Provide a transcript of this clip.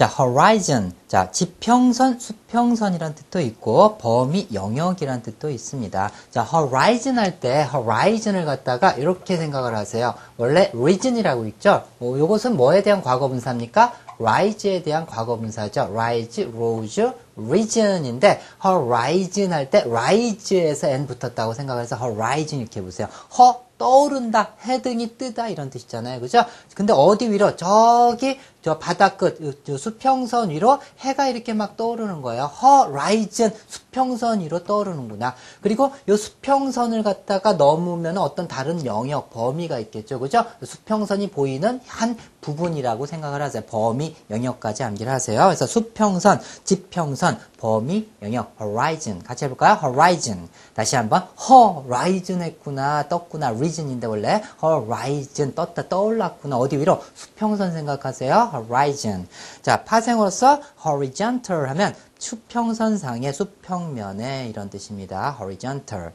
자, horizon. 자, 지평선, 수평선이란 뜻도 있고, 범위, 영역이란 뜻도 있습니다. 자, horizon 할 때, horizon을 갖다가 이렇게 생각을 하세요. 원래 region이라고 있죠? 뭐, 요것은 뭐에 대한 과거분사입니까? rise에 대한 과거분사죠. rise, rose, region인데, horizon 할 때, rise에서 n 붙었다고 생각해서 horizon 이렇게 보세요. 허, 떠오른다, 해등이 뜨다 이런 뜻이잖아요. 그죠? 근데 어디 위로? 저기 저 바다 끝, 요- 저 수평선 위로 해가 이렇게 막 떠오르는 거예요. horizon 수평선 위로 떠오르는구나. 그리고 요 수평선을 갖다가 넘으면 어떤 다른 영역, 범위가 있겠죠. 그죠? 수평선이 보이는 한 부분이라고 생각을 하세요. 범위, 영역까지 암기를 하세요. 그래서 수평선, 지평선, 범위, 영역, horizon. 같이 해볼까요? horizon. 다시 한번 horizon 했구나, 떴구나, region인데 원래 horizon 떴다, 떠올랐구나. 어디 위로? 수평선 생각하세요. horizon. 자, 파생으로서 horizontal 하면 수평선상의 수평면에 이런 뜻입니다. horizontal.